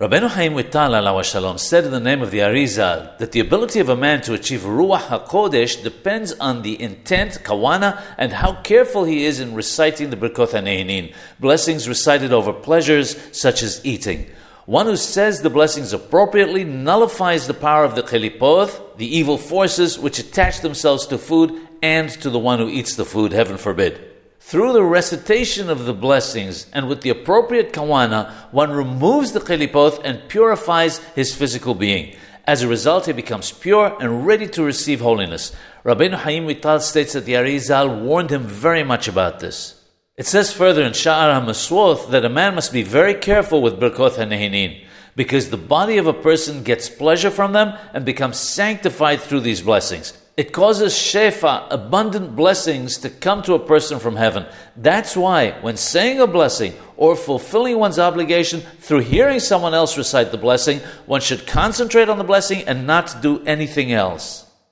Rabbeinu Chaim Vital shalom said in the name of the Arizal that the ability of a man to achieve Ruach HaKodesh depends on the intent, kawana, and how careful he is in reciting the Birkot HaNe'inin, blessings recited over pleasures such as eating. One who says the blessings appropriately nullifies the power of the chelipoth, the evil forces which attach themselves to food and to the one who eats the food, heaven forbid. Through the recitation of the blessings and with the appropriate kawana, one removes the chelipoth and purifies his physical being. As a result, he becomes pure and ready to receive holiness. Rabbeinu Chaim Vital states that the Arizal warned him very much about this. It says further in Sha'ar HaMiswoth that a man must be very careful with Birkot HaNe'inin because the body of a person gets pleasure from them and becomes sanctified through these blessings. It causes shefa, abundant blessings, to come to a person from heaven. That's why, when saying a blessing or fulfilling one's obligation through hearing someone else recite the blessing, one should concentrate on the blessing and not do anything else.